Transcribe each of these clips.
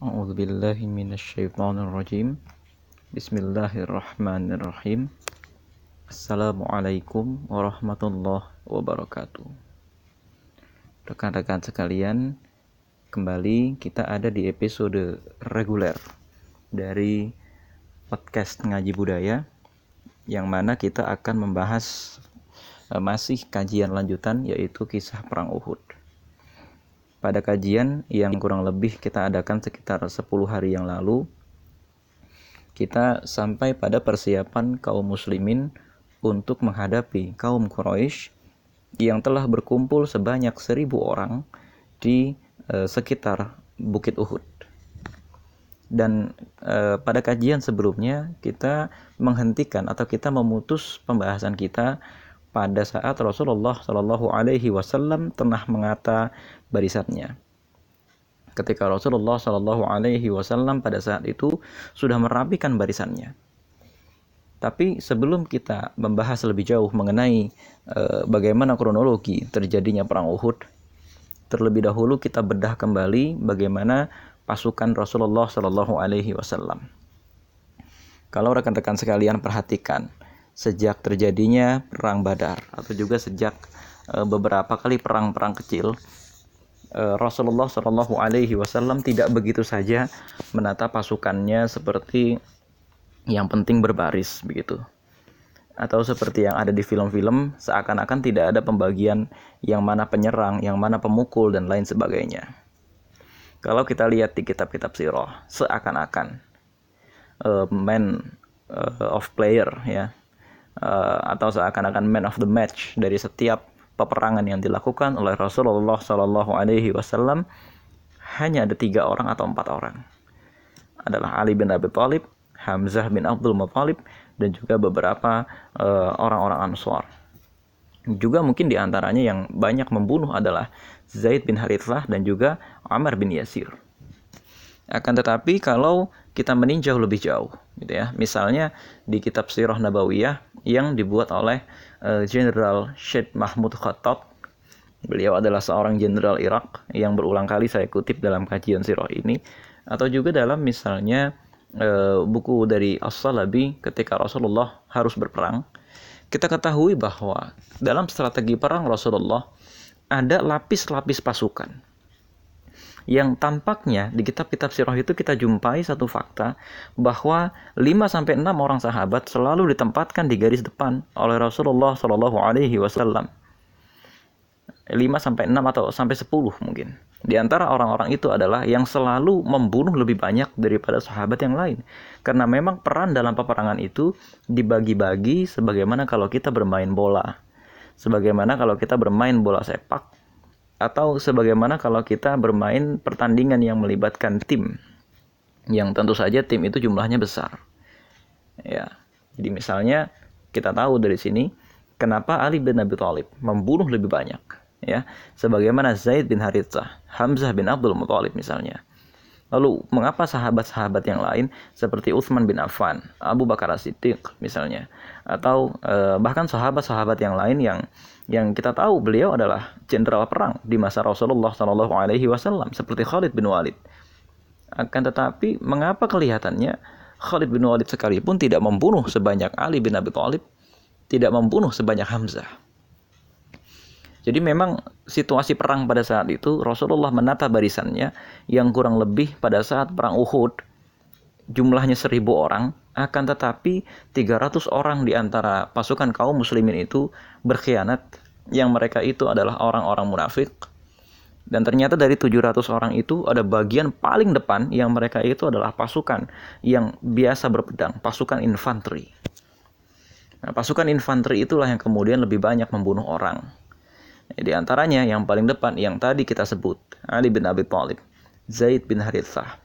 أعوذ بالله من الشيطان الرجيم بسم الله الرحمن الرحيم السلام عليكم ورحمة الله وبركاته Rekan-rekan sekalian, kembali kita ada di episode reguler dari podcast Ngaji Budaya yang mana kita akan membahas eh, masih kajian lanjutan yaitu kisah perang Uhud. Pada kajian yang kurang lebih kita adakan sekitar 10 hari yang lalu, kita sampai pada persiapan kaum muslimin untuk menghadapi kaum Quraisy yang telah berkumpul sebanyak seribu orang di e, sekitar Bukit Uhud. Dan e, pada kajian sebelumnya kita menghentikan atau kita memutus pembahasan kita pada saat Rasulullah Shallallahu Alaihi Wasallam tengah mengata barisannya. Ketika Rasulullah Shallallahu Alaihi Wasallam pada saat itu sudah merapikan barisannya, tapi sebelum kita membahas lebih jauh mengenai e, bagaimana kronologi terjadinya perang Uhud, terlebih dahulu kita bedah kembali bagaimana pasukan Rasulullah Shallallahu Alaihi Wasallam. Kalau rekan-rekan sekalian perhatikan, sejak terjadinya perang Badar atau juga sejak e, beberapa kali perang-perang kecil, Rasulullah Shallallahu Alaihi Wasallam tidak begitu saja menata pasukannya seperti yang penting berbaris begitu atau seperti yang ada di film-film seakan-akan tidak ada pembagian yang mana penyerang, yang mana pemukul dan lain sebagainya. Kalau kita lihat di kitab-kitab sirah, seakan-akan uh, man uh, of player ya uh, atau seakan-akan man of the match dari setiap peperangan yang dilakukan oleh Rasulullah Shallallahu Alaihi Wasallam hanya ada tiga orang atau empat orang adalah Ali bin Abi Thalib, Hamzah bin Abdul Muthalib dan juga beberapa uh, orang-orang Ansar. Juga mungkin di antaranya yang banyak membunuh adalah Zaid bin Harithah dan juga Amr bin Yasir. Akan tetapi kalau kita meninjau lebih jauh, gitu ya, misalnya di kitab Sirah Nabawiyah yang dibuat oleh Jenderal uh, Syed Mahmud Khattab, beliau adalah seorang jenderal Irak yang berulang kali saya kutip dalam kajian Sirah ini, atau juga dalam misalnya e, buku dari As-Salabi ketika Rasulullah harus berperang, kita ketahui bahwa dalam strategi perang Rasulullah ada lapis-lapis pasukan. Yang tampaknya di kitab-kitab sirah itu kita jumpai satu fakta bahwa 5 sampai 6 orang sahabat selalu ditempatkan di garis depan oleh Rasulullah Shallallahu alaihi wasallam. 5 sampai 6 atau sampai 10 mungkin. Di antara orang-orang itu adalah yang selalu membunuh lebih banyak daripada sahabat yang lain. Karena memang peran dalam peperangan itu dibagi-bagi sebagaimana kalau kita bermain bola. Sebagaimana kalau kita bermain bola sepak. Atau sebagaimana kalau kita bermain pertandingan yang melibatkan tim. Yang tentu saja tim itu jumlahnya besar. Ya. Jadi misalnya kita tahu dari sini kenapa Ali bin Abi Thalib membunuh lebih banyak ya sebagaimana Zaid bin Harithah, Hamzah bin Abdul Muthalib misalnya. Lalu mengapa sahabat-sahabat yang lain seperti Utsman bin Affan, Abu Bakar As-Siddiq misalnya atau eh, bahkan sahabat-sahabat yang lain yang yang kita tahu beliau adalah jenderal perang di masa Rasulullah Shallallahu alaihi wasallam seperti Khalid bin Walid. Akan tetapi mengapa kelihatannya Khalid bin Walid sekalipun tidak membunuh sebanyak Ali bin Abi Thalib, tidak membunuh sebanyak Hamzah? Jadi memang situasi perang pada saat itu Rasulullah menata barisannya yang kurang lebih pada saat perang Uhud jumlahnya seribu orang akan tetapi 300 orang di antara pasukan kaum muslimin itu berkhianat yang mereka itu adalah orang-orang munafik dan ternyata dari 700 orang itu ada bagian paling depan yang mereka itu adalah pasukan yang biasa berpedang, pasukan infanteri. Nah, pasukan infanteri itulah yang kemudian lebih banyak membunuh orang. Di antaranya yang paling depan yang tadi kita sebut Ali bin Abi Thalib, Zaid bin Harithah.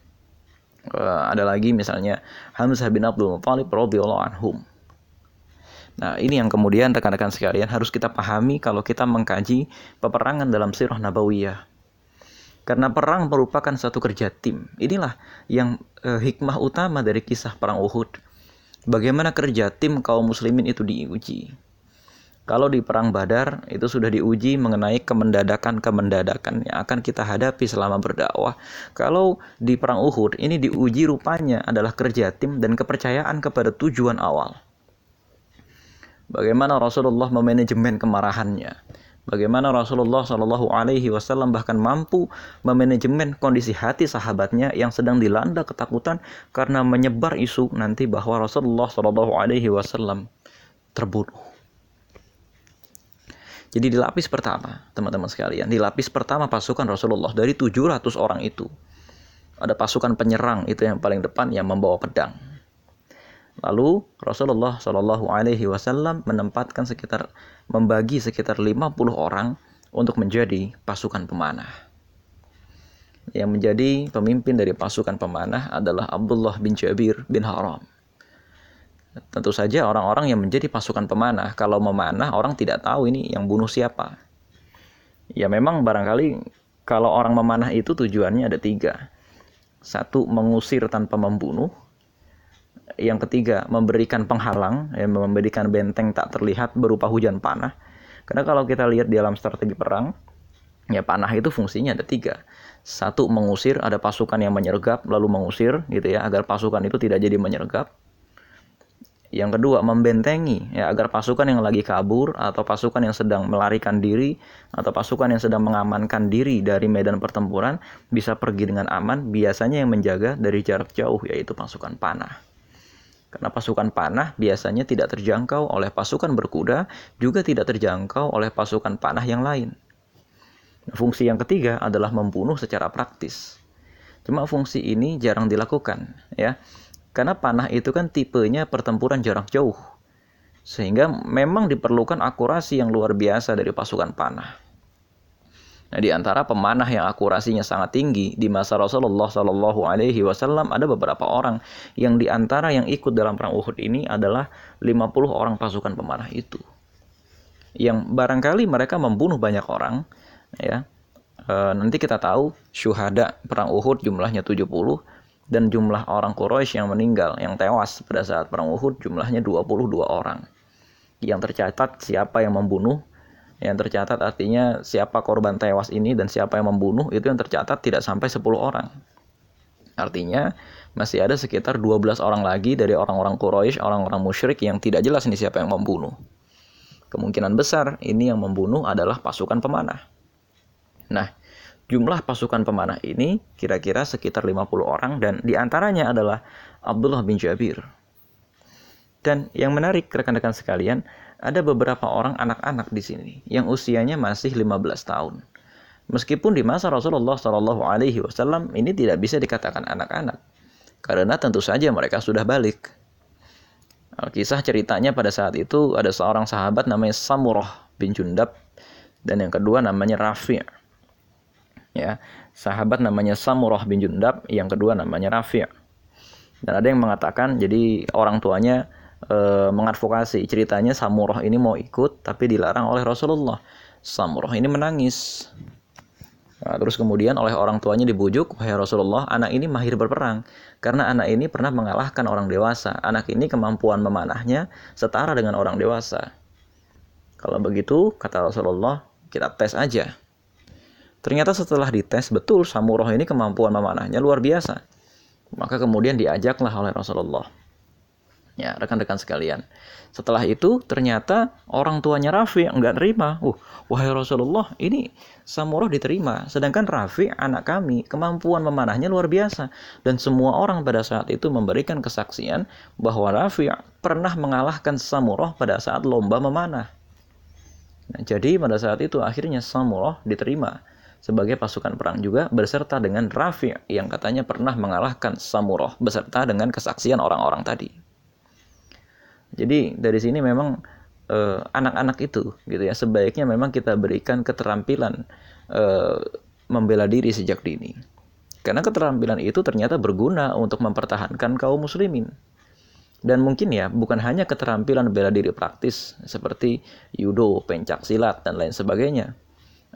Uh, ada lagi misalnya Hamzah bin Abdul Muthalib radhiyallahu anhum. Nah, ini yang kemudian rekan-rekan sekalian harus kita pahami kalau kita mengkaji peperangan dalam sirah nabawiyah. Karena perang merupakan suatu kerja tim. Inilah yang uh, hikmah utama dari kisah perang Uhud. Bagaimana kerja tim kaum muslimin itu diuji Kalau di perang Badar itu sudah diuji mengenai kemendadakan-kemendadakan yang akan kita hadapi selama berdakwah. Kalau di perang Uhud ini diuji rupanya adalah kerja tim dan kepercayaan kepada tujuan awal. Bagaimana Rasulullah memanajemen kemarahannya? Bagaimana Rasulullah Shallallahu Alaihi Wasallam bahkan mampu memanajemen kondisi hati sahabatnya yang sedang dilanda ketakutan karena menyebar isu nanti bahwa Rasulullah Shallallahu Alaihi Wasallam terbunuh. Jadi di lapis pertama, teman-teman sekalian, di lapis pertama pasukan Rasulullah dari 700 orang itu ada pasukan penyerang itu yang paling depan yang membawa pedang. Lalu Rasulullah Shallallahu Alaihi Wasallam menempatkan sekitar membagi sekitar 50 orang untuk menjadi pasukan pemanah. Yang menjadi pemimpin dari pasukan pemanah adalah Abdullah bin Jabir bin Haram. Tentu saja orang-orang yang menjadi pasukan pemanah, kalau memanah orang tidak tahu ini yang bunuh siapa. Ya memang barangkali kalau orang memanah itu tujuannya ada tiga. Satu, mengusir tanpa membunuh. Yang ketiga, memberikan penghalang, ya, memberikan benteng tak terlihat berupa hujan panah. Karena kalau kita lihat di dalam strategi perang, ya panah itu fungsinya ada tiga. Satu, mengusir, ada pasukan yang menyergap, lalu mengusir gitu ya, agar pasukan itu tidak jadi menyergap yang kedua, membentengi ya agar pasukan yang lagi kabur atau pasukan yang sedang melarikan diri atau pasukan yang sedang mengamankan diri dari medan pertempuran bisa pergi dengan aman. Biasanya yang menjaga dari jarak jauh yaitu pasukan panah. Karena pasukan panah biasanya tidak terjangkau oleh pasukan berkuda, juga tidak terjangkau oleh pasukan panah yang lain. Fungsi yang ketiga adalah membunuh secara praktis. Cuma fungsi ini jarang dilakukan, ya karena panah itu kan tipenya pertempuran jarak jauh. Sehingga memang diperlukan akurasi yang luar biasa dari pasukan panah. Nah, di antara pemanah yang akurasinya sangat tinggi di masa Rasulullah Shallallahu Alaihi Wasallam ada beberapa orang yang di antara yang ikut dalam perang Uhud ini adalah 50 orang pasukan pemanah itu. Yang barangkali mereka membunuh banyak orang, ya. E, nanti kita tahu syuhada perang Uhud jumlahnya 70 dan jumlah orang Quraisy yang meninggal, yang tewas pada saat perang Uhud jumlahnya 22 orang. Yang tercatat siapa yang membunuh, yang tercatat artinya siapa korban tewas ini dan siapa yang membunuh itu yang tercatat tidak sampai 10 orang. Artinya masih ada sekitar 12 orang lagi dari orang-orang Quraisy, orang-orang musyrik yang tidak jelas ini siapa yang membunuh. Kemungkinan besar ini yang membunuh adalah pasukan pemanah. Nah, Jumlah pasukan pemanah ini kira-kira sekitar 50 orang dan di antaranya adalah Abdullah bin Jabir. Dan yang menarik rekan-rekan sekalian, ada beberapa orang anak-anak di sini yang usianya masih 15 tahun. Meskipun di masa Rasulullah Shallallahu Alaihi Wasallam ini tidak bisa dikatakan anak-anak, karena tentu saja mereka sudah balik. Kisah ceritanya pada saat itu ada seorang sahabat namanya Samurah bin Jundab dan yang kedua namanya Rafi' ya sahabat namanya Samurah bin Jundab yang kedua namanya Rafi' dan ada yang mengatakan jadi orang tuanya e, mengadvokasi ceritanya Samurah ini mau ikut tapi dilarang oleh Rasulullah Samurah ini menangis Nah, terus kemudian oleh orang tuanya dibujuk, wahai Rasulullah, anak ini mahir berperang karena anak ini pernah mengalahkan orang dewasa. Anak ini kemampuan memanahnya setara dengan orang dewasa. Kalau begitu, kata Rasulullah, kita tes aja. Ternyata setelah dites betul Samurah ini kemampuan memanahnya luar biasa. Maka kemudian diajaklah oleh Rasulullah. Ya, rekan-rekan sekalian. Setelah itu ternyata orang tuanya Rafi enggak nerima. Uh, wahai Rasulullah, ini Samurah diterima. Sedangkan Rafi anak kami kemampuan memanahnya luar biasa dan semua orang pada saat itu memberikan kesaksian bahwa Rafi pernah mengalahkan Samurah pada saat lomba memanah. Nah, jadi pada saat itu akhirnya Samurah diterima sebagai pasukan perang juga berserta dengan Rafi yang katanya pernah mengalahkan Samurah beserta dengan kesaksian orang-orang tadi. Jadi dari sini memang eh, anak-anak uh, itu gitu ya sebaiknya memang kita berikan keterampilan uh, membela diri sejak dini. Karena keterampilan itu ternyata berguna untuk mempertahankan kaum muslimin. Dan mungkin ya bukan hanya keterampilan bela diri praktis seperti judo, pencak silat dan lain sebagainya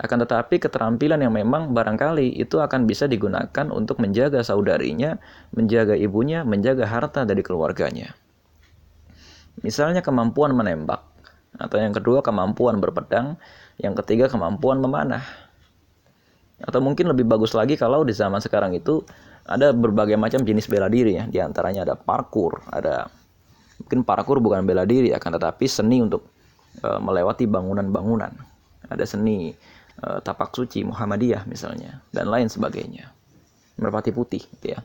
akan tetapi keterampilan yang memang barangkali itu akan bisa digunakan untuk menjaga saudarinya, menjaga ibunya, menjaga harta dari keluarganya. Misalnya kemampuan menembak. atau yang kedua kemampuan berpedang, yang ketiga kemampuan memanah. Atau mungkin lebih bagus lagi kalau di zaman sekarang itu ada berbagai macam jenis bela diri ya. Di antaranya ada parkur, ada mungkin parkur bukan bela diri akan tetapi seni untuk e, melewati bangunan-bangunan. Ada seni e, tapak suci Muhammadiyah misalnya dan lain sebagainya. Merpati putih gitu ya.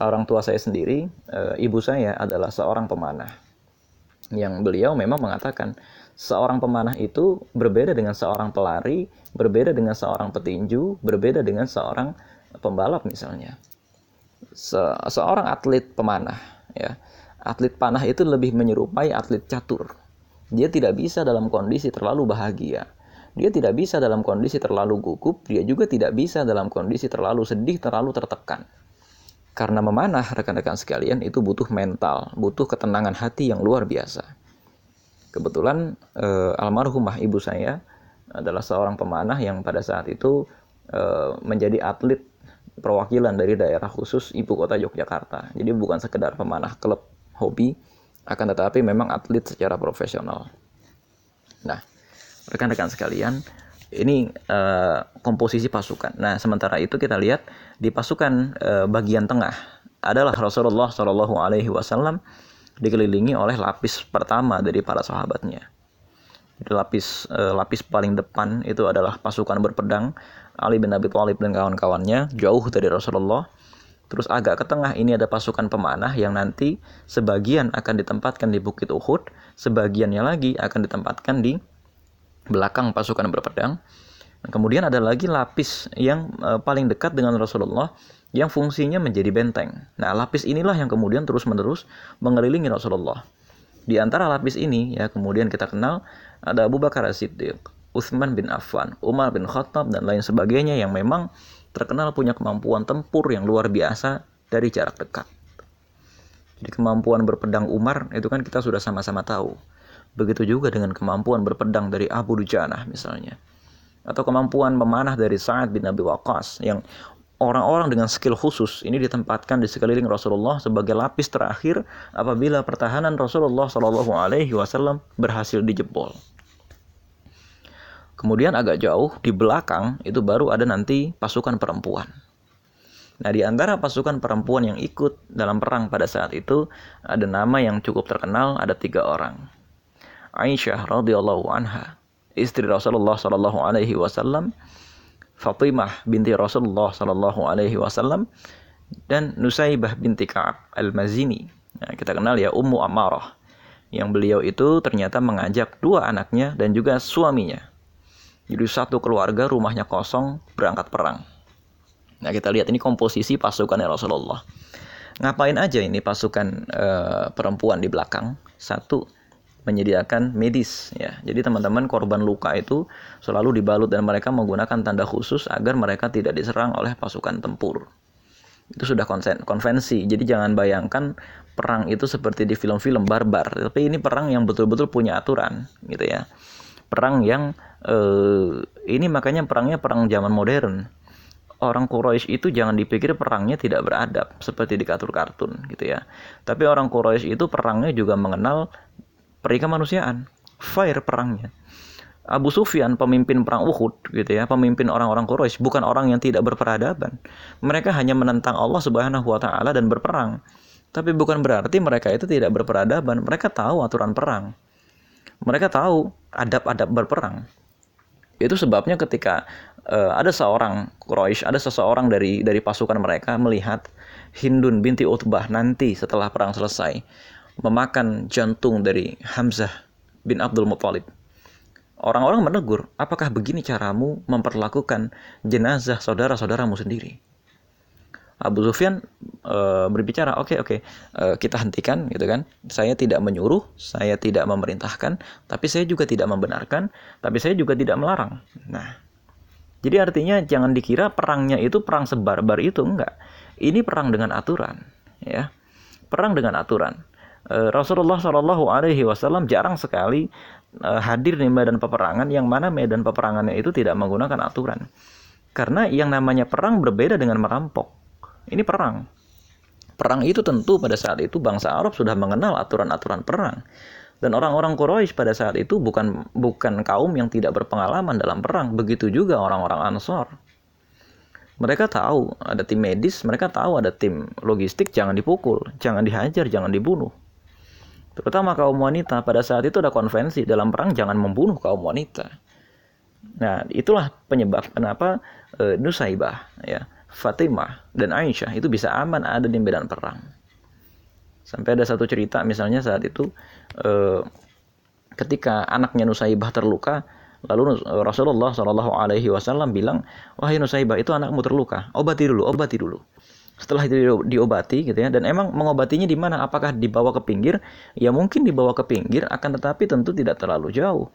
Orang tua saya sendiri, e, ibu saya adalah seorang pemanah yang beliau memang mengatakan seorang pemanah itu berbeda dengan seorang pelari, berbeda dengan seorang petinju, berbeda dengan seorang pembalap misalnya. Se seorang atlet pemanah ya. Atlet panah itu lebih menyerupai atlet catur. Dia tidak bisa dalam kondisi terlalu bahagia. Dia tidak bisa dalam kondisi terlalu gugup, dia juga tidak bisa dalam kondisi terlalu sedih, terlalu tertekan. Karena memanah rekan-rekan sekalian itu butuh mental, butuh ketenangan hati yang luar biasa. Kebetulan eh, almarhumah ibu saya adalah seorang pemanah yang pada saat itu eh, menjadi atlet perwakilan dari daerah khusus ibu kota Yogyakarta. Jadi bukan sekedar pemanah klub hobi, akan tetapi memang atlet secara profesional. Nah, rekan-rekan sekalian, ini uh, komposisi pasukan. Nah, sementara itu kita lihat di pasukan uh, bagian tengah adalah Rasulullah Shallallahu Alaihi Wasallam dikelilingi oleh lapis pertama dari para sahabatnya. Jadi lapis uh, lapis paling depan itu adalah pasukan berpedang Ali bin Abi Thalib dan kawan-kawannya jauh dari Rasulullah. Terus agak ke tengah ini ada pasukan pemanah yang nanti sebagian akan ditempatkan di Bukit Uhud, sebagiannya lagi akan ditempatkan di belakang pasukan berpedang. Kemudian ada lagi lapis yang e, paling dekat dengan Rasulullah yang fungsinya menjadi benteng. Nah, lapis inilah yang kemudian terus-menerus mengelilingi Rasulullah. Di antara lapis ini ya kemudian kita kenal ada Abu Bakar As-Siddiq, Utsman bin Affan, Umar bin Khattab dan lain sebagainya yang memang terkenal punya kemampuan tempur yang luar biasa dari jarak dekat. Jadi kemampuan berpedang Umar itu kan kita sudah sama-sama tahu. Begitu juga dengan kemampuan berpedang dari Abu Dujanah misalnya. Atau kemampuan memanah dari Sa'ad bin Abi Waqqas yang orang-orang dengan skill khusus ini ditempatkan di sekeliling Rasulullah sebagai lapis terakhir apabila pertahanan Rasulullah Shallallahu Alaihi Wasallam berhasil dijebol. Kemudian agak jauh di belakang itu baru ada nanti pasukan perempuan. Nah, di antara pasukan perempuan yang ikut dalam perang pada saat itu ada nama yang cukup terkenal, ada tiga orang. Aisyah radhiyallahu anha, istri Rasulullah sallallahu alaihi wasallam, Fatimah binti Rasulullah sallallahu alaihi wasallam dan Nusaibah binti Ka'ab al-Mazini. Nah, kita kenal ya Ummu Amarah. Yang beliau itu ternyata mengajak dua anaknya dan juga suaminya. Jadi satu keluarga rumahnya kosong berangkat perang. Nah kita lihat ini komposisi pasukan Rasulullah. Ngapain aja ini pasukan e, perempuan di belakang? Satu, menyediakan medis ya. Jadi teman-teman korban luka itu selalu dibalut dan mereka menggunakan tanda khusus agar mereka tidak diserang oleh pasukan tempur. Itu sudah konsen, konvensi. Jadi jangan bayangkan perang itu seperti di film-film barbar, tapi ini perang yang betul-betul punya aturan gitu ya. Perang yang eh, ini makanya perangnya perang zaman modern. Orang Quraisy itu jangan dipikir perangnya tidak beradab seperti di kartun-kartun gitu ya. Tapi orang Quraisy itu perangnya juga mengenal peri kemanusiaan, fire perangnya. Abu Sufyan pemimpin perang Uhud gitu ya, pemimpin orang-orang Quraisy bukan orang yang tidak berperadaban. Mereka hanya menentang Allah Subhanahu wa taala dan berperang. Tapi bukan berarti mereka itu tidak berperadaban. Mereka tahu aturan perang. Mereka tahu adab-adab berperang. Itu sebabnya ketika uh, ada seorang Quraisy, ada seseorang dari dari pasukan mereka melihat Hindun binti Utbah nanti setelah perang selesai memakan jantung dari Hamzah bin Abdul Muthalib. Orang-orang menegur, apakah begini caramu memperlakukan jenazah saudara-saudaramu sendiri? Abu Sufyan e, berbicara, oke okay, oke, okay, e, kita hentikan gitu kan. Saya tidak menyuruh, saya tidak memerintahkan, tapi saya juga tidak membenarkan, tapi saya juga tidak melarang. Nah, jadi artinya jangan dikira perangnya itu perang sebar-bar itu enggak. Ini perang dengan aturan, ya. Perang dengan aturan. Eh, Rasulullah Shallallahu Alaihi Wasallam jarang sekali uh, hadir di medan peperangan yang mana medan peperangannya itu tidak menggunakan aturan. Karena yang namanya perang berbeda dengan merampok. Ini perang. Perang itu tentu pada saat itu bangsa Arab sudah mengenal aturan-aturan perang. Dan orang-orang Quraisy pada saat itu bukan bukan kaum yang tidak berpengalaman dalam perang, begitu juga orang-orang Ansor. Mereka tahu ada tim medis, mereka tahu ada tim logistik, jangan dipukul, jangan dihajar, jangan dibunuh. Terutama kaum wanita pada saat itu ada konvensi dalam perang jangan membunuh kaum wanita. Nah, itulah penyebab kenapa e, Nusaibah ya, Fatimah dan Aisyah itu bisa aman ada di medan perang. Sampai ada satu cerita misalnya saat itu eh, ketika anaknya Nusaibah terluka, lalu Rasulullah Shallallahu Alaihi Wasallam bilang, wahai Nusaibah itu anakmu terluka, obati dulu, obati dulu. Setelah itu diobati gitu ya, dan emang mengobatinya di mana? Apakah dibawa ke pinggir? Ya mungkin dibawa ke pinggir, akan tetapi tentu tidak terlalu jauh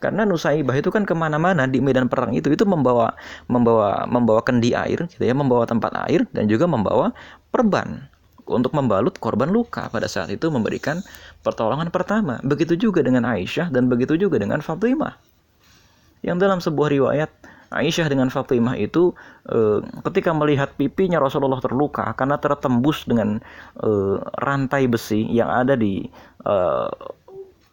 karena Nusaibah itu kan ke mana-mana di medan perang itu itu membawa membawa membawa kendi air gitu ya membawa tempat air dan juga membawa perban untuk membalut korban luka pada saat itu memberikan pertolongan pertama. Begitu juga dengan Aisyah dan begitu juga dengan Fatimah. Yang dalam sebuah riwayat Aisyah dengan Fatimah itu e, ketika melihat pipinya Rasulullah terluka karena tertembus dengan e, rantai besi yang ada di e,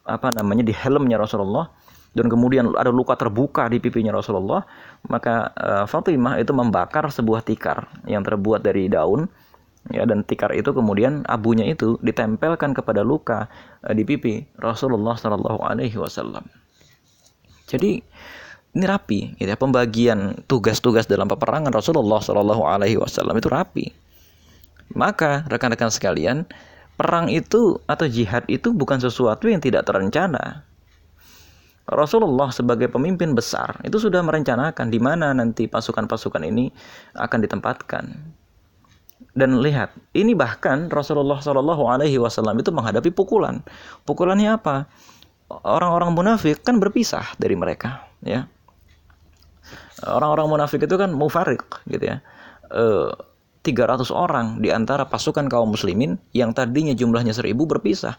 apa namanya di helmnya Rasulullah dan kemudian ada luka terbuka di pipinya Rasulullah maka e, Fatimah itu membakar sebuah tikar yang terbuat dari daun ya dan tikar itu kemudian abunya itu ditempelkan kepada luka uh, di pipi Rasulullah Shallallahu Alaihi Wasallam. Jadi ini rapi, gitu ya pembagian tugas-tugas dalam peperangan Rasulullah Shallallahu Alaihi Wasallam itu rapi. Maka rekan-rekan sekalian, perang itu atau jihad itu bukan sesuatu yang tidak terencana. Rasulullah sebagai pemimpin besar itu sudah merencanakan di mana nanti pasukan-pasukan ini akan ditempatkan dan lihat, ini bahkan Rasulullah Shallallahu Alaihi Wasallam itu menghadapi pukulan. Pukulannya apa? Orang-orang munafik kan berpisah dari mereka, ya. Orang-orang munafik itu kan mufarik, gitu ya. E, 300 orang di antara pasukan kaum muslimin yang tadinya jumlahnya seribu berpisah.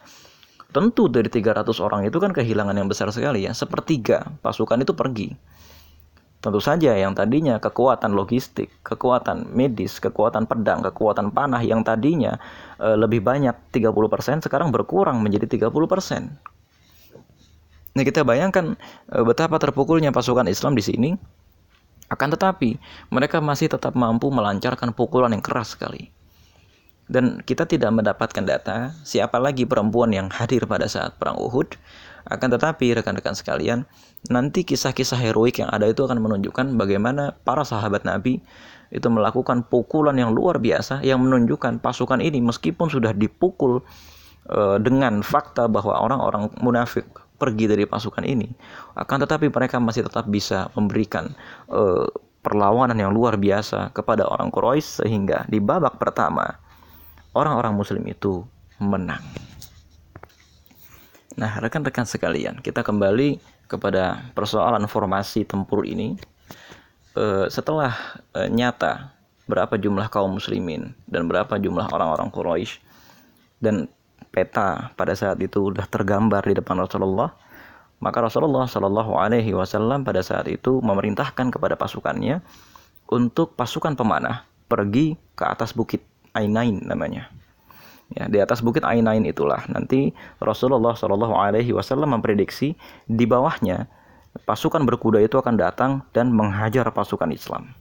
Tentu dari 300 orang itu kan kehilangan yang besar sekali ya. Sepertiga pasukan itu pergi Tentu saja yang tadinya kekuatan logistik, kekuatan medis, kekuatan pedang, kekuatan panah yang tadinya e, lebih banyak 30% sekarang berkurang menjadi 30%. Nah, kita bayangkan e, betapa terpukulnya pasukan Islam di sini. Akan tetapi, mereka masih tetap mampu melancarkan pukulan yang keras sekali. Dan kita tidak mendapatkan data siapa lagi perempuan yang hadir pada saat perang Uhud akan tetapi rekan-rekan sekalian, nanti kisah-kisah heroik yang ada itu akan menunjukkan bagaimana para sahabat Nabi itu melakukan pukulan yang luar biasa yang menunjukkan pasukan ini meskipun sudah dipukul e, dengan fakta bahwa orang-orang munafik pergi dari pasukan ini, akan tetapi mereka masih tetap bisa memberikan e, perlawanan yang luar biasa kepada orang Quraisy sehingga di babak pertama orang-orang muslim itu menang. Nah, rekan-rekan sekalian, kita kembali kepada persoalan formasi tempur ini. E, setelah e, nyata berapa jumlah kaum muslimin dan berapa jumlah orang-orang Quraisy dan peta pada saat itu sudah tergambar di depan Rasulullah, maka Rasulullah Shallallahu Alaihi Wasallam pada saat itu memerintahkan kepada pasukannya untuk pasukan pemanah pergi ke atas bukit Ainain namanya Ya, di atas bukit Ainain itulah nanti Rasulullah Shallallahu Alaihi Wasallam memprediksi di bawahnya pasukan berkuda itu akan datang dan menghajar pasukan Islam.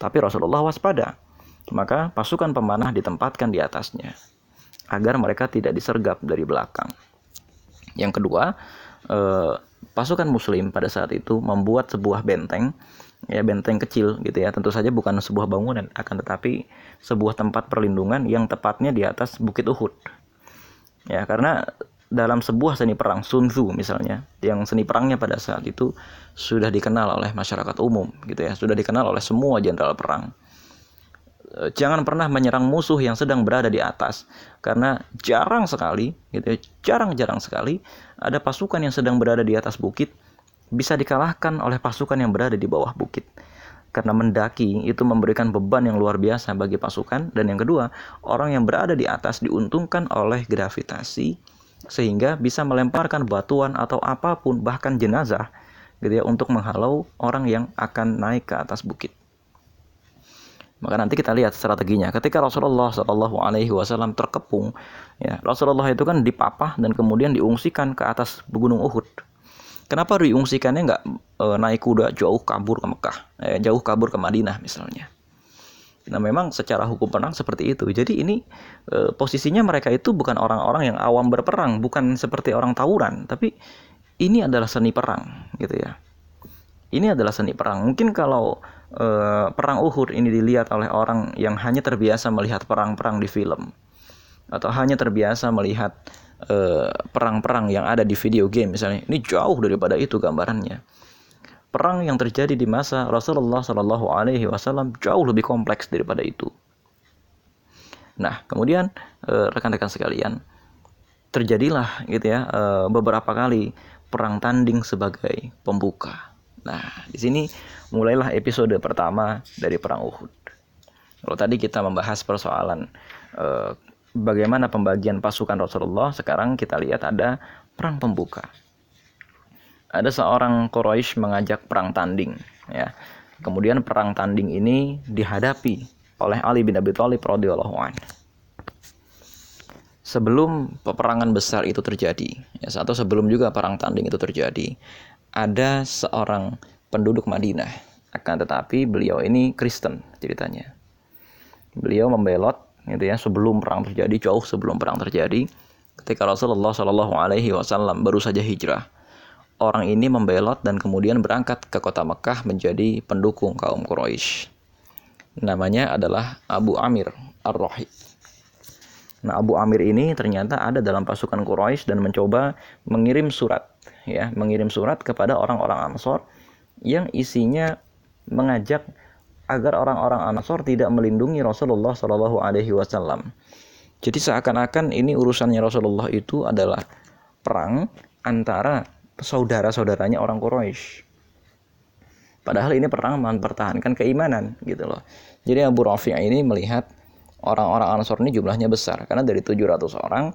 Tapi Rasulullah waspada, maka pasukan pemanah ditempatkan di atasnya agar mereka tidak disergap dari belakang. Yang kedua, eh, pasukan Muslim pada saat itu membuat sebuah benteng ya benteng kecil gitu ya. Tentu saja bukan sebuah bangunan akan tetapi sebuah tempat perlindungan yang tepatnya di atas bukit Uhud. Ya karena dalam sebuah seni perang Sun Tzu misalnya yang seni perangnya pada saat itu sudah dikenal oleh masyarakat umum gitu ya sudah dikenal oleh semua jenderal perang jangan pernah menyerang musuh yang sedang berada di atas karena jarang sekali gitu ya jarang-jarang sekali ada pasukan yang sedang berada di atas bukit bisa dikalahkan oleh pasukan yang berada di bawah bukit. Karena mendaki itu memberikan beban yang luar biasa bagi pasukan dan yang kedua, orang yang berada di atas diuntungkan oleh gravitasi sehingga bisa melemparkan batuan atau apa pun bahkan jenazah gitu ya untuk menghalau orang yang akan naik ke atas bukit. Maka nanti kita lihat strateginya. Ketika Rasulullah Shallallahu Alaihi Wasallam terkepung, ya Rasulullah itu kan dipapah dan kemudian diungsikan ke atas gunung Uhud. Kenapa diungsikannya nggak e, naik kuda jauh kabur ke Mekah, eh, jauh kabur ke Madinah misalnya? Nah memang secara hukum perang seperti itu. Jadi ini e, posisinya mereka itu bukan orang-orang yang awam berperang, bukan seperti orang tawuran, tapi ini adalah seni perang, gitu ya. Ini adalah seni perang. Mungkin kalau eh, perang Uhud ini dilihat oleh orang yang hanya terbiasa melihat perang-perang di film atau hanya terbiasa melihat eh, perang-perang yang ada di video game misalnya, ini jauh daripada itu gambarannya. Perang yang terjadi di masa Rasulullah Shallallahu Alaihi Wasallam jauh lebih kompleks daripada itu. Nah, kemudian eh, rekan-rekan sekalian, terjadilah gitu ya beberapa kali perang tanding sebagai pembuka. Nah, di sini mulailah episode pertama dari perang Uhud. Kalau tadi kita membahas persoalan eh, bagaimana pembagian pasukan Rasulullah, sekarang kita lihat ada perang pembuka. Ada seorang Quraisy mengajak perang tanding, ya. Kemudian perang tanding ini dihadapi oleh Ali bin Abi Thalib radhiyallahu anhu. Sebelum peperangan besar itu terjadi, ya, atau sebelum juga perang tanding itu terjadi, ada seorang penduduk Madinah. Akan tetapi beliau ini Kristen ceritanya. Beliau membelot gitu ya sebelum perang terjadi, jauh sebelum perang terjadi, ketika Rasulullah Shallallahu alaihi wasallam baru saja hijrah. Orang ini membelot dan kemudian berangkat ke kota Mekah menjadi pendukung kaum Quraisy. Namanya adalah Abu Amir Ar-Rahib. Nah, Abu Amir ini ternyata ada dalam pasukan Quraisy dan mencoba mengirim surat ya, mengirim surat kepada orang-orang Ansor yang isinya mengajak agar orang-orang Ansor tidak melindungi Rasulullah Shallallahu Alaihi Wasallam. Jadi seakan-akan ini urusannya Rasulullah itu adalah perang antara saudara-saudaranya orang Quraisy. Padahal ini perang mempertahankan keimanan gitu loh. Jadi Abu Rafi' ini melihat orang-orang Ansor ini jumlahnya besar karena dari 700 orang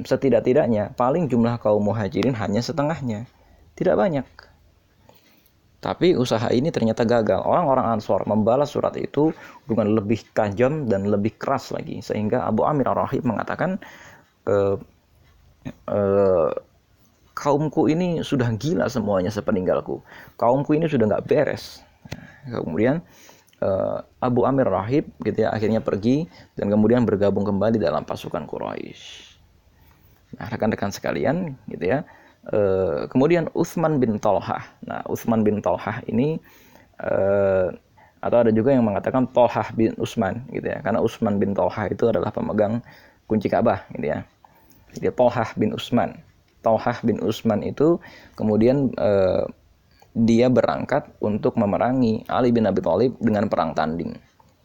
setidak-tidaknya paling jumlah kaum muhajirin hanya setengahnya. Tidak banyak. Tapi usaha ini ternyata gagal. Orang-orang Ansor membalas surat itu dengan lebih tajam dan lebih keras lagi. Sehingga Abu Amir Ar-Rahib mengatakan, e, e, kaumku ini sudah gila semuanya sepeninggalku. Kaumku ini sudah nggak beres. kemudian e, Abu Amir Rahib gitu ya akhirnya pergi dan kemudian bergabung kembali dalam pasukan Quraisy. Nah, rekan-rekan sekalian gitu ya Uh, kemudian Utsman bin Tolhah. Nah, Utsman bin Tolhah ini uh, atau ada juga yang mengatakan Tolhah bin Utsman gitu ya. Karena Utsman bin Tolhah itu adalah pemegang kunci Ka'bah gitu ya. Jadi Tolhah bin Utsman. Tolhah bin Utsman itu kemudian uh, dia berangkat untuk memerangi Ali bin Abi Thalib dengan perang tanding.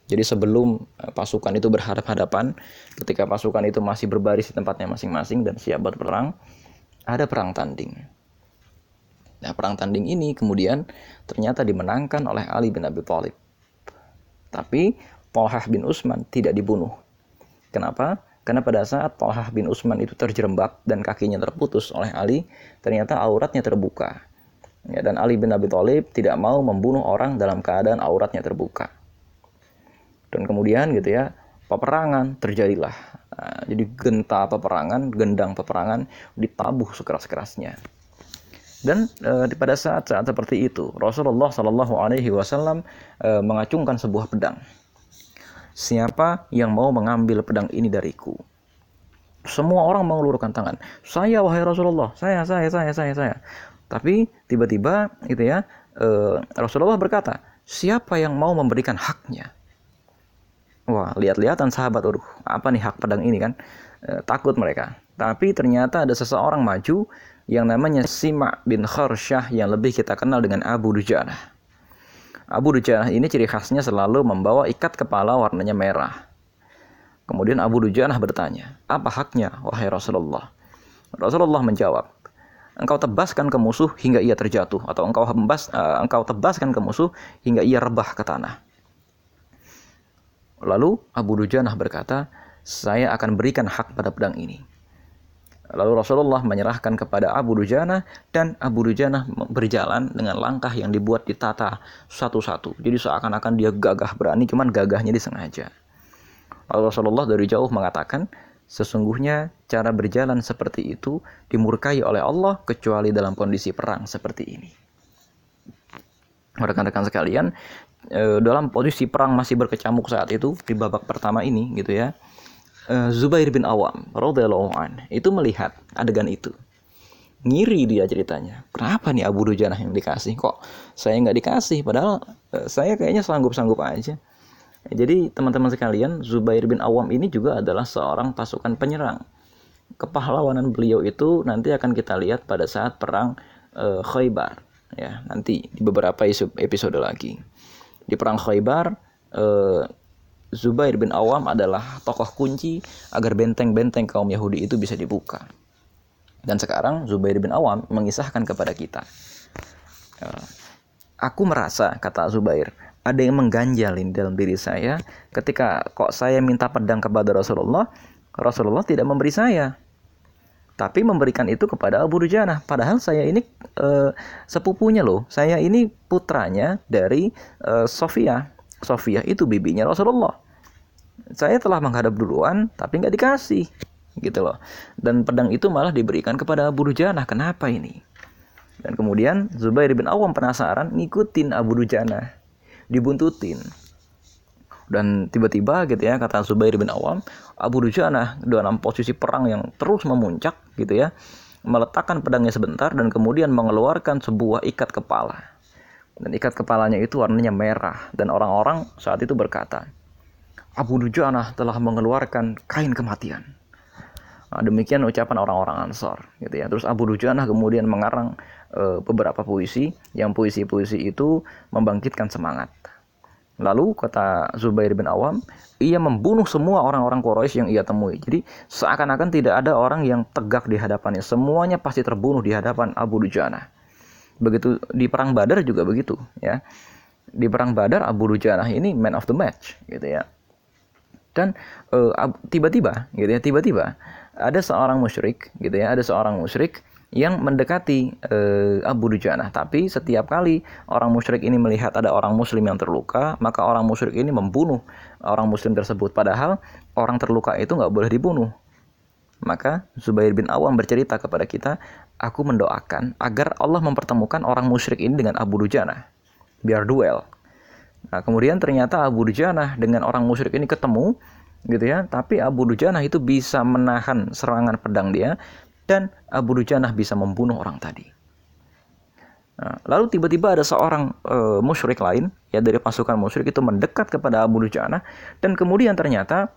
Jadi sebelum pasukan itu berhadapan-hadapan, ketika pasukan itu masih berbaris di tempatnya masing-masing dan siap berperang, ada perang tanding. Nah, perang tanding ini kemudian ternyata dimenangkan oleh Ali bin Abi Thalib. Tapi Tolhah bin Utsman tidak dibunuh. Kenapa? Karena pada saat Tolhah bin Utsman itu terjerembab dan kakinya terputus oleh Ali, ternyata auratnya terbuka. Ya, dan Ali bin Abi Thalib tidak mau membunuh orang dalam keadaan auratnya terbuka. Dan kemudian gitu ya, peperangan terjadilah Nah, jadi genta peperangan, gendang peperangan ditabuh sekeras-kerasnya. Dan e, pada saat-saat seperti itu, Rasulullah Shallallahu Alaihi Wasallam e, mengacungkan sebuah pedang. Siapa yang mau mengambil pedang ini dariku? Semua orang mengulurkan tangan. Saya wahai Rasulullah, saya, saya, saya, saya, saya. Tapi tiba-tiba, gitu ya, e, Rasulullah berkata, siapa yang mau memberikan haknya? Wah, lihat-lihatan sahabat, aduh, apa nih hak pedang ini kan? E, takut mereka. Tapi ternyata ada seseorang maju yang namanya Sima bin Kharsyah yang lebih kita kenal dengan Abu Dujanah. Abu Dujanah ini ciri khasnya selalu membawa ikat kepala warnanya merah. Kemudian Abu Dujanah bertanya, apa haknya, wahai Rasulullah? Rasulullah menjawab, engkau tebaskan ke musuh hingga ia terjatuh, atau engkau hembas, uh, engkau tebaskan ke musuh hingga ia rebah ke tanah. Lalu Abu Dujanah berkata, saya akan berikan hak pada pedang ini. Lalu Rasulullah menyerahkan kepada Abu Dujana dan Abu Dujana berjalan dengan langkah yang dibuat ditata satu-satu. Jadi seakan-akan dia gagah berani, cuman gagahnya disengaja. Lalu Rasulullah dari jauh mengatakan, sesungguhnya cara berjalan seperti itu dimurkai oleh Allah kecuali dalam kondisi perang seperti ini. Rekan-rekan sekalian, eh, dalam posisi perang masih berkecamuk saat itu di babak pertama ini gitu ya. Uh, Zubair bin Awam radhiyallahu an itu melihat adegan itu. Ngiri dia ceritanya. Kenapa nih Abu Dujanah yang dikasih? Kok saya nggak dikasih? Padahal uh, saya kayaknya sanggup-sanggup aja. Jadi teman-teman sekalian Zubair bin Awam ini juga adalah seorang pasukan penyerang. Kepahlawanan beliau itu nanti akan kita lihat pada saat perang uh, Khaybar ya. Nanti di beberapa episode lagi di perang Khaybar uh, Zubair bin Awam adalah tokoh kunci agar benteng-benteng kaum Yahudi itu bisa dibuka. Dan sekarang Zubair bin Awam mengisahkan kepada kita. Eh, aku merasa, kata Zubair, ada yang mengganjalin dalam diri saya ketika kok saya minta pedang kepada Rasulullah, Rasulullah tidak memberi saya. Tapi memberikan itu kepada Abu Dujana. Padahal saya ini e, sepupunya loh. Saya ini putranya dari e, Sofia. Sofia itu bibinya Rasulullah saya telah menghadap duluan tapi nggak dikasih gitu loh dan pedang itu malah diberikan kepada Abu Dujana kenapa ini dan kemudian Zubair bin Awam penasaran ngikutin Abu Dujana dibuntutin dan tiba-tiba gitu ya kata Zubair bin Awam Abu Dujana dalam posisi perang yang terus memuncak gitu ya meletakkan pedangnya sebentar dan kemudian mengeluarkan sebuah ikat kepala dan ikat kepalanya itu warnanya merah dan orang-orang saat itu berkata Abu Dujana telah mengeluarkan kain kematian. Nah, demikian ucapan orang-orang Ansor, gitu ya. Terus Abu Dujana kemudian mengarang e, beberapa puisi, yang puisi-puisi itu membangkitkan semangat. Lalu kata Zubair bin Awam, ia membunuh semua orang-orang Quraisy yang ia temui. Jadi seakan-akan tidak ada orang yang tegak di hadapannya. Semuanya pasti terbunuh di hadapan Abu Dujana. Begitu di perang Badar juga begitu, ya. Di perang Badar Abu Dujana ini man of the match, gitu ya dan eh, tiba-tiba gitu ya tiba-tiba ada seorang musyrik gitu ya ada seorang musyrik yang mendekati uh, Abu Dujana. Tapi setiap kali orang musyrik ini melihat ada orang muslim yang terluka maka orang musyrik ini membunuh orang muslim tersebut. Padahal orang terluka itu nggak boleh dibunuh. Maka Zubair bin Awam bercerita kepada kita aku mendoakan agar Allah mempertemukan orang musyrik ini dengan Abu Dujana biar duel. Nah, kemudian ternyata Abu Dujanah dengan orang musyrik ini ketemu gitu ya, tapi Abu Dujanah itu bisa menahan serangan pedang dia dan Abu Dujanah bisa membunuh orang tadi. Nah, lalu tiba-tiba ada seorang e, musyrik lain ya dari pasukan musyrik itu mendekat kepada Abu Dujanah dan kemudian ternyata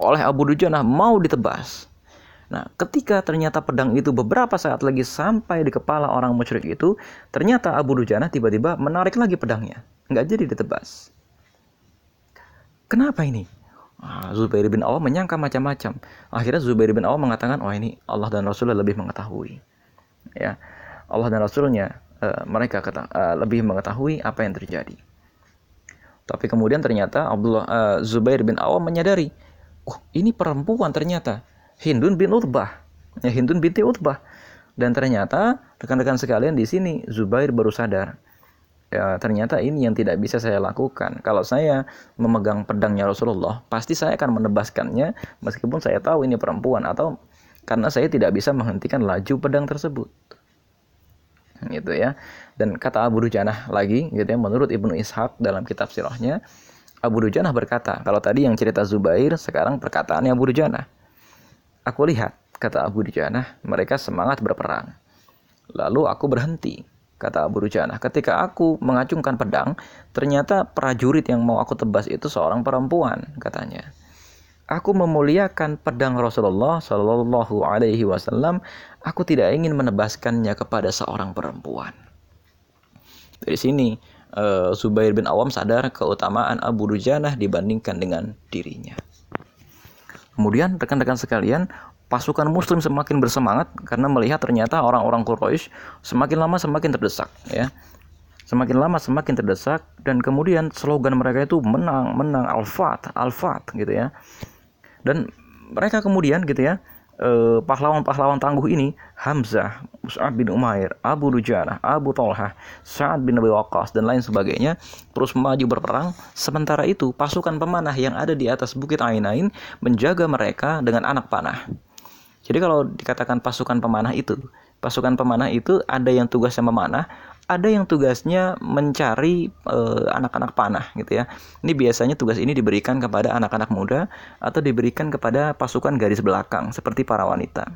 oleh Abu Dujanah mau ditebas. Nah, ketika ternyata pedang itu beberapa saat lagi sampai di kepala orang musyrik itu, ternyata Abu Dujanah tiba-tiba menarik lagi pedangnya nggak jadi ditebas. Kenapa ini? Ah, Zubair bin Awam menyangka macam-macam. Akhirnya Zubair bin Awam mengatakan, oh ini Allah dan Rasulullah lebih mengetahui. Ya, Allah dan Rasulnya uh, mereka kata, uh, lebih mengetahui apa yang terjadi. Tapi kemudian ternyata Abdullah uh, Zubair bin Awam menyadari, oh ini perempuan ternyata Hindun bin Utbah, ya Hindun binti Utbah. Dan ternyata rekan-rekan sekalian di sini Zubair baru sadar ya ternyata ini yang tidak bisa saya lakukan. Kalau saya memegang pedangnya Rasulullah, pasti saya akan menebaskannya meskipun saya tahu ini perempuan atau karena saya tidak bisa menghentikan laju pedang tersebut. Gitu ya. Dan kata Abu Dujanah lagi gitu ya menurut Ibnu Ishaq dalam kitab sirahnya Abu Dujanah berkata, kalau tadi yang cerita Zubair, sekarang perkataannya Abu Dujanah. Aku lihat, kata Abu Dujanah, mereka semangat berperang. Lalu aku berhenti kata Abu Rujana. Ketika aku mengacungkan pedang, ternyata prajurit yang mau aku tebas itu seorang perempuan, katanya. Aku memuliakan pedang Rasulullah Shallallahu Alaihi Wasallam. Aku tidak ingin menebaskannya kepada seorang perempuan. Dari sini, uh, Zubair bin Awam sadar keutamaan Abu Dujanah dibandingkan dengan dirinya. Kemudian rekan-rekan sekalian, pasukan muslim semakin bersemangat karena melihat ternyata orang-orang Quraisy semakin lama semakin terdesak ya. Semakin lama semakin terdesak dan kemudian slogan mereka itu menang, menang, al-fat, al-fat gitu ya. Dan mereka kemudian gitu ya eh, pahlawan-pahlawan tangguh ini Hamzah, Mus'ab bin Umair, Abu Dujanah, Abu Talha, Sa'ad bin Abi Waqqas dan lain sebagainya terus maju berperang. Sementara itu pasukan pemanah yang ada di atas Bukit Ainain menjaga mereka dengan anak panah. Jadi kalau dikatakan pasukan pemanah itu, pasukan pemanah itu ada yang tugasnya memanah, ada yang tugasnya mencari eh, anak-anak uh, panah gitu ya. Ini biasanya tugas ini diberikan kepada anak-anak muda atau diberikan kepada pasukan garis belakang seperti para wanita.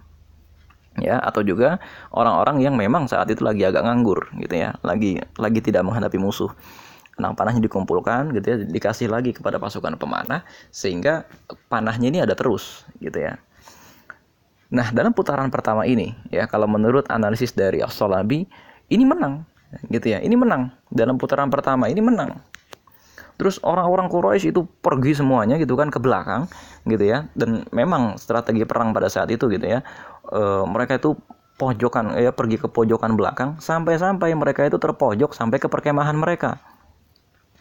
Ya, atau juga orang-orang yang memang saat itu lagi agak nganggur gitu ya, lagi lagi tidak menghadapi musuh. Anak panahnya dikumpulkan gitu ya, dikasih lagi kepada pasukan pemanah sehingga panahnya ini ada terus gitu ya. Nah, dalam putaran pertama ini, ya, kalau menurut analisis dari As-Solabi, ini menang, gitu ya. Ini menang dalam putaran pertama ini menang. Terus orang-orang Quraisy itu pergi semuanya gitu kan ke belakang, gitu ya. Dan memang strategi perang pada saat itu gitu ya, e, mereka itu pojokan, ya pergi ke pojokan belakang sampai-sampai mereka itu terpojok sampai ke perkemahan mereka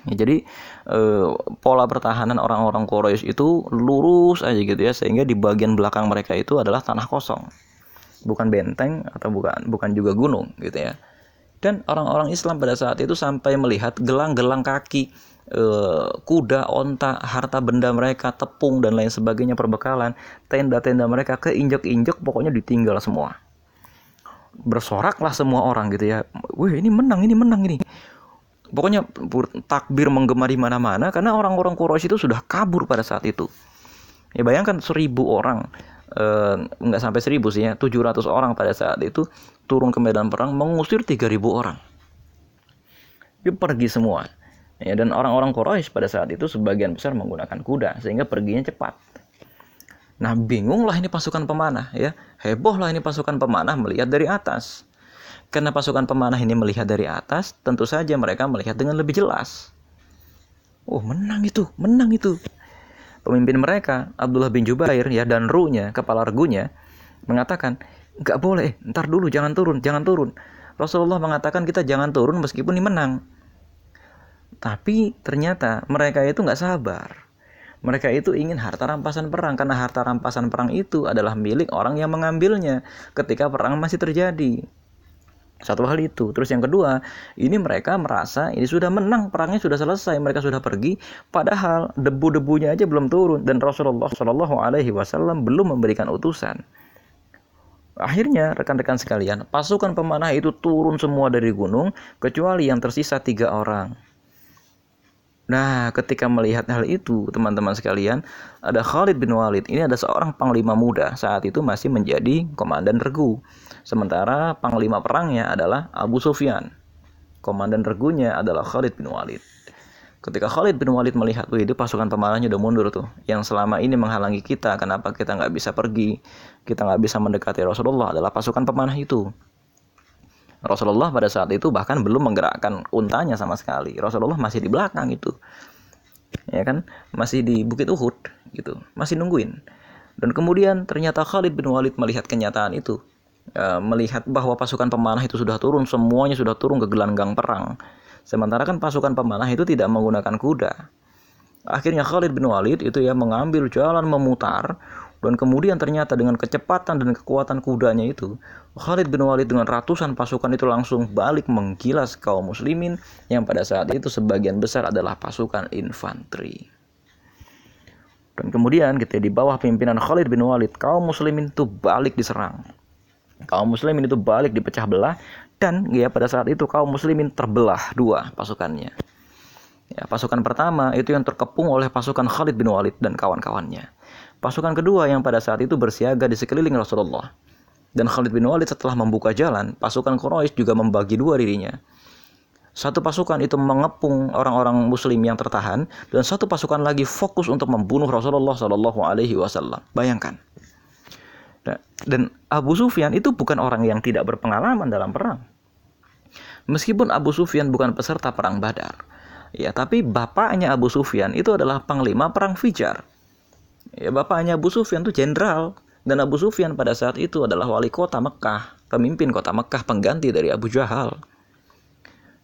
Ya, jadi eh, pola pertahanan orang-orang Quraisy itu lurus aja gitu ya sehingga di bagian belakang mereka itu adalah tanah kosong. Bukan benteng atau bukan bukan juga gunung gitu ya. Dan orang-orang Islam pada saat itu sampai melihat gelang-gelang kaki eh, kuda, onta, harta benda mereka, tepung dan lain sebagainya perbekalan, tenda-tenda mereka keinjek-injek pokoknya ditinggal semua. Bersoraklah semua orang gitu ya. Wih, ini menang, ini menang ini Pokoknya takbir menggema di mana-mana karena orang-orang Quraisy itu sudah kabur pada saat itu. Ya bayangkan seribu orang, eh, nggak sampai seribu sih ya, 700 orang pada saat itu turun ke medan perang mengusir 3000 orang. Dia pergi semua. Ya, dan orang-orang Quraisy pada saat itu sebagian besar menggunakan kuda sehingga perginya cepat. Nah, bingunglah ini pasukan pemanah ya. Hebohlah ini pasukan pemanah melihat dari atas. Karena pasukan pemanah ini melihat dari atas, tentu saja mereka melihat dengan lebih jelas. Oh, menang itu, menang itu. Pemimpin mereka, Abdullah bin Jubair ya dan runya, kepala regunya, mengatakan, nggak boleh, ntar dulu, jangan turun, jangan turun. Rasulullah mengatakan kita jangan turun meskipun ini menang. Tapi ternyata mereka itu nggak sabar. Mereka itu ingin harta rampasan perang karena harta rampasan perang itu adalah milik orang yang mengambilnya ketika perang masih terjadi. Satu hal itu. Terus yang kedua, ini mereka merasa ini sudah menang, perangnya sudah selesai, mereka sudah pergi, padahal debu-debunya aja belum turun dan Rasulullah Shallallahu Alaihi Wasallam belum memberikan utusan. Akhirnya rekan-rekan sekalian, pasukan pemanah itu turun semua dari gunung kecuali yang tersisa tiga orang. Nah, ketika melihat hal itu, teman-teman sekalian, ada Khalid bin Walid. Ini ada seorang panglima muda. Saat itu masih menjadi komandan regu. Sementara panglima perangnya adalah Abu Sufyan. Komandan regunya adalah Khalid bin Walid. Ketika Khalid bin Walid melihat, itu pasukan pemanahnya udah mundur tuh. Yang selama ini menghalangi kita, kenapa kita nggak bisa pergi, kita nggak bisa mendekati Rasulullah adalah pasukan pemanah itu. Rasulullah pada saat itu bahkan belum menggerakkan untanya sama sekali. Rasulullah masih di belakang itu. Ya kan? Masih di Bukit Uhud gitu. Masih nungguin. Dan kemudian ternyata Khalid bin Walid melihat kenyataan itu e, melihat bahwa pasukan pemanah itu sudah turun, semuanya sudah turun ke gelanggang perang. Sementara kan pasukan pemanah itu tidak menggunakan kuda. Akhirnya Khalid bin Walid itu ya mengambil jalan memutar dan kemudian ternyata dengan kecepatan dan kekuatan kudanya itu Khalid bin Walid dengan ratusan pasukan itu langsung balik menggilas kaum muslimin yang pada saat itu sebagian besar adalah pasukan infanteri. Dan kemudian kita di bawah pimpinan Khalid bin Walid kaum muslimin itu balik diserang kaum muslimin itu balik dipecah belah dan ya pada saat itu kaum muslimin terbelah dua pasukannya. Ya, pasukan pertama itu yang terkepung oleh pasukan Khalid bin Walid dan kawan-kawannya. Pasukan kedua yang pada saat itu bersiaga di sekeliling Rasulullah. Dan Khalid bin Walid setelah membuka jalan, pasukan Quraisy juga membagi dua dirinya. Satu pasukan itu mengepung orang-orang Muslim yang tertahan, dan satu pasukan lagi fokus untuk membunuh Rasulullah Shallallahu Alaihi Wasallam. Bayangkan, Nah, dan Abu Sufyan itu bukan orang yang tidak berpengalaman dalam perang. Meskipun Abu Sufyan bukan peserta perang Badar, ya tapi bapaknya Abu Sufyan itu adalah panglima perang Fijar. Ya bapaknya Abu Sufyan itu jenderal dan Abu Sufyan pada saat itu adalah wali kota Mekah, pemimpin kota Mekah pengganti dari Abu Jahal.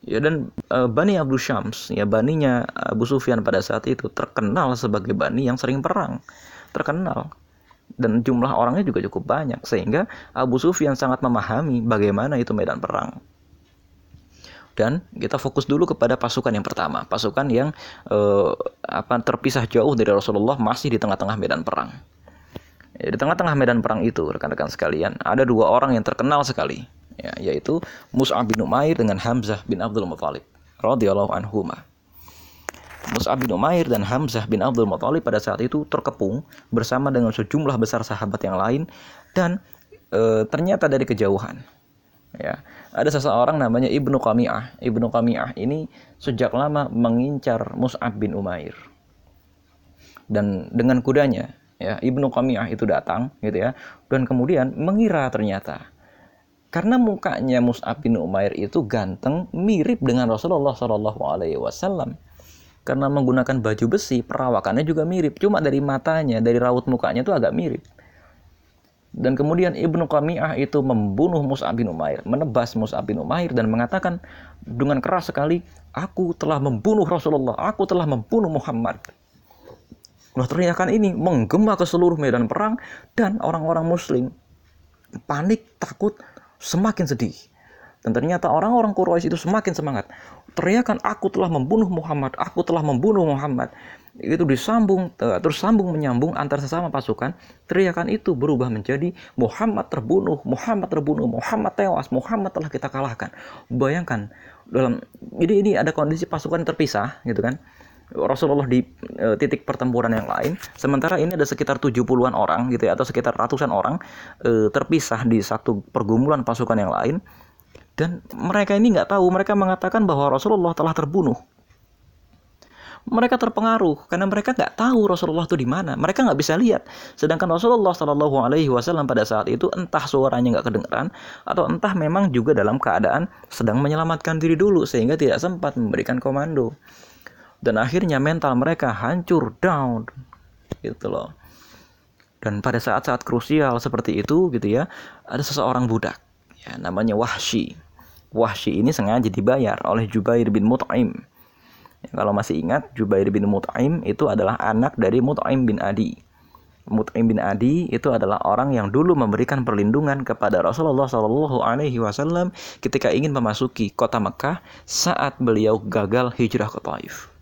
Ya dan e, Bani Abu Syams, ya baninya Abu Sufyan pada saat itu terkenal sebagai bani yang sering perang. Terkenal dan jumlah orangnya juga cukup banyak sehingga Abu Sufyan sangat memahami bagaimana itu medan perang dan kita fokus dulu kepada pasukan yang pertama pasukan yang eh, apa terpisah jauh dari Rasulullah masih di tengah-tengah medan perang ya, di tengah-tengah medan perang itu rekan-rekan sekalian ada dua orang yang terkenal sekali. Ya, yaitu Mus'ab bin Umair dengan Hamzah bin Abdul Muthalib radhiyallahu anhumah Mus'ab bin Umair dan Hamzah bin Abdul Muthalib pada saat itu terkepung bersama dengan sejumlah besar sahabat yang lain dan e, ternyata dari kejauhan. Ya ada seseorang namanya Ibnu Qami'ah. Ibnu Qami'ah ini sejak lama mengincar Mus'ab bin Umair. Dan dengan kudanya ya Ibnu Qami'ah itu datang gitu ya. Dan kemudian mengira ternyata karena mukanya Mus'ab bin Umair itu ganteng mirip dengan Rasulullah Shallallahu Alaihi Wasallam. Karena menggunakan baju besi perawakannya juga mirip. Cuma dari matanya dari raut mukanya itu agak mirip. Dan kemudian Ibnu Qami'ah itu membunuh Mus'ab bin Umair, menebas Mus'ab bin Umair dan mengatakan dengan keras sekali, aku telah membunuh Rasulullah, aku telah membunuh Muhammad. Nah teriakan ini menggema ke seluruh medan perang dan orang-orang muslim panik, takut, semakin sedih. Dan ternyata orang-orang Quraisy itu semakin semangat. Teriakan aku telah membunuh Muhammad, aku telah membunuh Muhammad itu disambung terus sambung menyambung antar sesama pasukan teriakan itu berubah menjadi Muhammad terbunuh Muhammad terbunuh Muhammad tewas Muhammad telah kita kalahkan bayangkan dalam ini ini ada kondisi pasukan terpisah gitu kan Rasulullah di e, titik pertempuran yang lain sementara ini ada sekitar 70-an orang gitu ya atau sekitar ratusan orang e, terpisah di satu pergumulan pasukan yang lain dan mereka ini nggak tahu mereka mengatakan bahwa Rasulullah telah terbunuh mereka terpengaruh karena mereka nggak tahu Rasulullah itu di mana. Mereka nggak bisa lihat. Sedangkan Rasulullah Shallallahu Alaihi Wasallam pada saat itu entah suaranya nggak kedengeran atau entah memang juga dalam keadaan sedang menyelamatkan diri dulu sehingga tidak sempat memberikan komando. Dan akhirnya mental mereka hancur down, gitu loh. Dan pada saat-saat krusial seperti itu gitu ya, ada seseorang budak ya namanya Wahsy. Wahsy ini sengaja dibayar oleh Jubair bin Mut'im kalau masih ingat, Jubair bin Mut'aim itu adalah anak dari Mut'aim bin Adi. Mut'aim bin Adi itu adalah orang yang dulu memberikan perlindungan kepada Rasulullah Shallallahu Alaihi Wasallam ketika ingin memasuki kota Mekah saat beliau gagal hijrah ke Taif.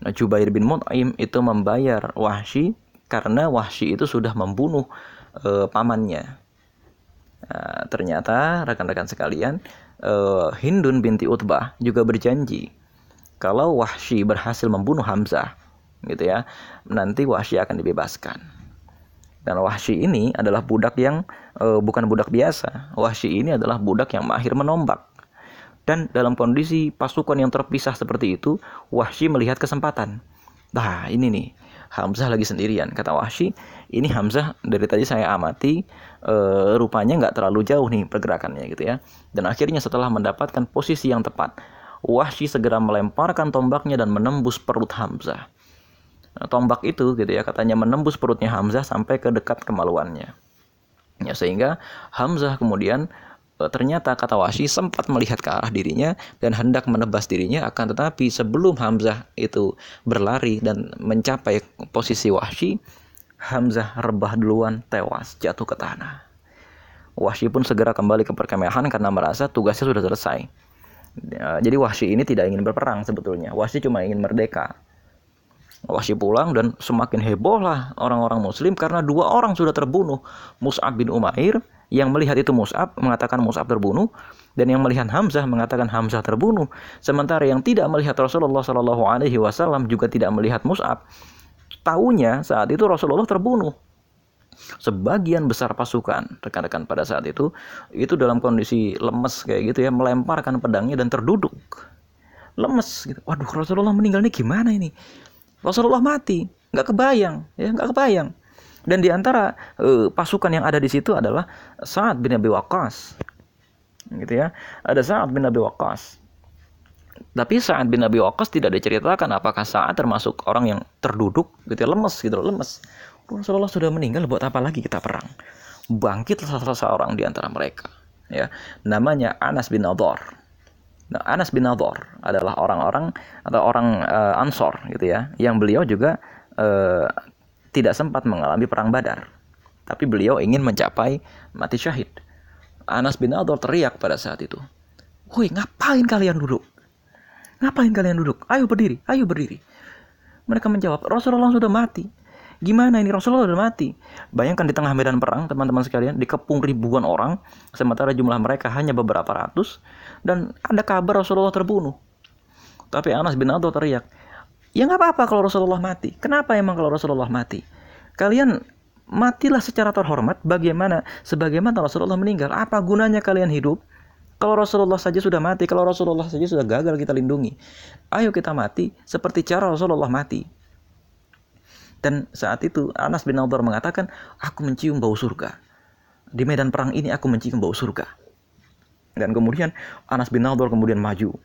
Nah, Jubair bin Mut'aim itu membayar Wahsy karena Wahsy itu sudah membunuh e, pamannya. Nah, ternyata rekan-rekan sekalian, e, Hindun binti Utbah juga berjanji kalau Wahsy berhasil membunuh Hamzah gitu ya nanti Wahsy akan dibebaskan. Dan Wahsy ini adalah budak yang e, bukan budak biasa. Wahsy ini adalah budak yang mahir menombak dan dalam kondisi pasukan yang terpisah seperti itu Wahsy melihat kesempatan nah ini nih Hamzah lagi sendirian kata Wahsy ini Hamzah dari tadi saya amati e, rupanya nggak terlalu jauh nih pergerakannya gitu ya dan akhirnya setelah mendapatkan posisi yang tepat Wahsy segera melemparkan tombaknya dan menembus perut Hamzah. Nah, tombak itu gitu ya katanya menembus perutnya Hamzah sampai ke dekat kemaluannya. Ya sehingga Hamzah kemudian ternyata kata Wahsy sempat melihat ke arah dirinya dan hendak menebas dirinya akan tetapi sebelum Hamzah itu berlari dan mencapai posisi Wahsy Hamzah rebah duluan tewas jatuh ke tanah. Wahsy pun segera kembali ke perkemahan karena merasa tugasnya sudah selesai. Ya, jadi Wahsy ini tidak ingin berperang sebetulnya. Wahsy cuma ingin merdeka. Wahsy pulang dan semakin heboh lah orang-orang muslim karena dua orang sudah terbunuh. Mus'ab bin Umair yang melihat itu Mus'ab mengatakan Mus'ab terbunuh dan yang melihat Hamzah mengatakan Hamzah terbunuh. Sementara yang tidak melihat Rasulullah Shallallahu alaihi wasallam juga tidak melihat Mus'ab. Tahunya saat itu Rasulullah terbunuh. Sebagian besar pasukan rekan-rekan pada saat itu itu dalam kondisi lemes kayak gitu ya melemparkan pedangnya dan terduduk. Lemes gitu. Waduh Rasulullah meninggal ini gimana ini? Rasulullah mati. Nggak kebayang ya nggak kebayang dan di antara uh, pasukan yang ada di situ adalah Saad bin Abi Waqqas gitu ya ada Saad bin Abi Waqqas tapi Sa'ad bin Abi Waqqas tidak diceritakan apakah Sa'ad termasuk orang yang terduduk gitu ya, lemes gitu loh, lemes. Rasulullah sudah meninggal buat apa lagi kita perang? Bangkitlah salah seorang di antara mereka. Ya, namanya Anas bin Nadhr. Nah, Anas bin Nadhr adalah orang-orang atau orang uh, Ansor gitu ya, yang beliau juga uh, tidak sempat mengalami perang Badar. Tapi beliau ingin mencapai mati syahid. Anas bin Ador teriak pada saat itu. Woi, ngapain kalian duduk? Ngapain kalian duduk? Ayo berdiri, ayo berdiri. Mereka menjawab, Rasulullah sudah mati. Gimana ini Rasulullah sudah mati? Bayangkan di tengah medan perang, teman-teman sekalian, dikepung ribuan orang, sementara jumlah mereka hanya beberapa ratus, dan ada kabar Rasulullah terbunuh. Tapi Anas bin Ador teriak, ya nggak apa-apa kalau Rasulullah mati. Kenapa emang kalau Rasulullah mati? Kalian matilah secara terhormat bagaimana sebagaimana Rasulullah meninggal. Apa gunanya kalian hidup? Kalau Rasulullah saja sudah mati, kalau Rasulullah saja sudah gagal kita lindungi. Ayo kita mati seperti cara Rasulullah mati. Dan saat itu Anas bin Nadhr mengatakan, aku mencium bau surga. Di medan perang ini aku mencium bau surga. Dan kemudian Anas bin Nadhr kemudian maju.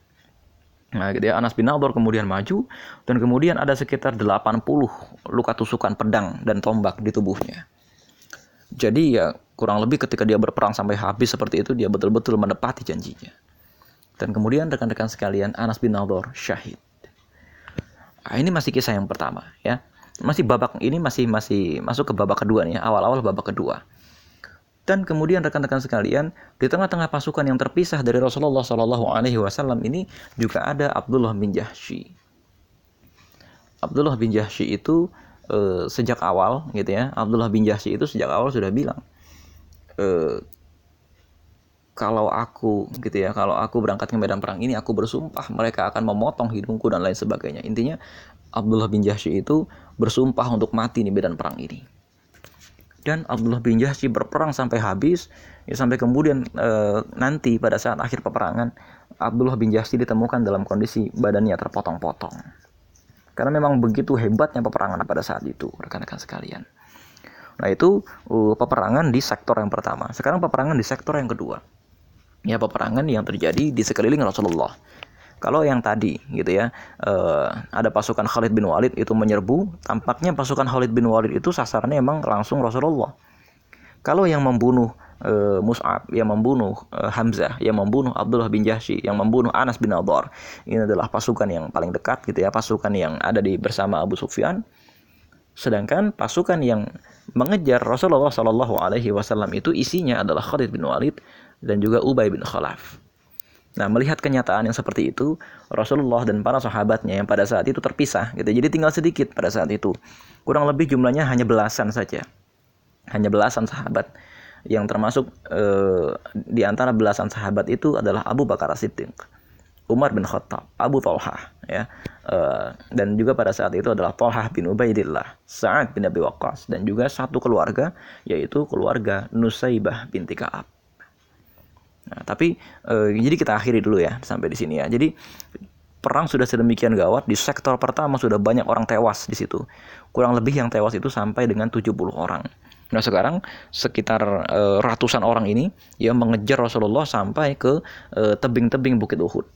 Nah, gitu ya. Anas bin Nadhr kemudian maju dan kemudian ada sekitar 80 luka tusukan pedang dan tombak di tubuhnya. Jadi ya kurang lebih ketika dia berperang sampai habis seperti itu dia betul-betul menepati janjinya. Dan kemudian rekan-rekan sekalian Anas bin Nadhr syahid. Nah, ini masih kisah yang pertama ya masih babak ini masih masih masuk ke babak kedua nih, awal-awal babak kedua. Dan kemudian rekan-rekan sekalian, di tengah-tengah pasukan yang terpisah dari Rasulullah Shallallahu Alaihi Wasallam ini juga ada Abdullah bin Jahsy. Abdullah bin Jahsy itu e, sejak awal gitu ya, Abdullah bin Jahsy itu sejak awal sudah bilang, e, kalau aku gitu ya, kalau aku berangkat ke medan perang ini, aku bersumpah mereka akan memotong hidungku dan lain sebagainya. Intinya Abdullah bin Jahsy itu bersumpah untuk mati di medan perang ini. Dan Abdullah bin Jahsy berperang sampai habis, ya sampai kemudian e, nanti pada saat akhir peperangan Abdullah bin Jahsy ditemukan dalam kondisi badannya terpotong-potong. Karena memang begitu hebatnya peperangan pada saat itu, rekan-rekan sekalian. Nah itu uh, peperangan di sektor yang pertama. Sekarang peperangan di sektor yang kedua. Ya peperangan yang terjadi di sekeliling Rasulullah kalau yang tadi gitu ya, uh, ada pasukan Khalid bin Walid itu menyerbu, tampaknya pasukan Khalid bin Walid itu sasarannya emang langsung Rasulullah. Kalau yang membunuh uh, Mus'ab, yang membunuh uh, Hamzah, yang membunuh Abdullah bin Jahsy, yang membunuh Anas bin Adhar, ini adalah pasukan yang paling dekat gitu ya, pasukan yang ada di bersama Abu Sufyan. Sedangkan pasukan yang mengejar Rasulullah Shallallahu Alaihi Wasallam itu isinya adalah Khalid bin Walid dan juga Ubay bin Khalaf. Nah, melihat kenyataan yang seperti itu, Rasulullah dan para sahabatnya yang pada saat itu terpisah, gitu. Jadi tinggal sedikit pada saat itu. Kurang lebih jumlahnya hanya belasan saja. Hanya belasan sahabat. Yang termasuk eh, di antara belasan sahabat itu adalah Abu Bakar Siddiq, Umar bin Khattab, Abu Talha, ya. Eh, dan juga pada saat itu adalah Talha bin Ubaidillah, Sa'ad bin Abi Waqqas dan juga satu keluarga yaitu keluarga Nusaibah binti Ka'ab. Nah, tapi eh, jadi kita akhiri dulu ya sampai di sini ya. Jadi perang sudah sedemikian gawat di sektor pertama sudah banyak orang tewas di situ. Kurang lebih yang tewas itu sampai dengan 70 orang. Nah sekarang sekitar e, ratusan orang ini yang mengejar Rasulullah sampai ke eh, tebing-tebing Bukit Uhud.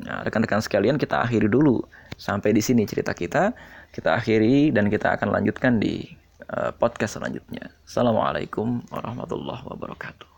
Nah rekan-rekan sekalian kita akhiri dulu sampai di sini cerita kita. Kita akhiri dan kita akan lanjutkan di e, podcast selanjutnya. Assalamualaikum warahmatullahi wabarakatuh.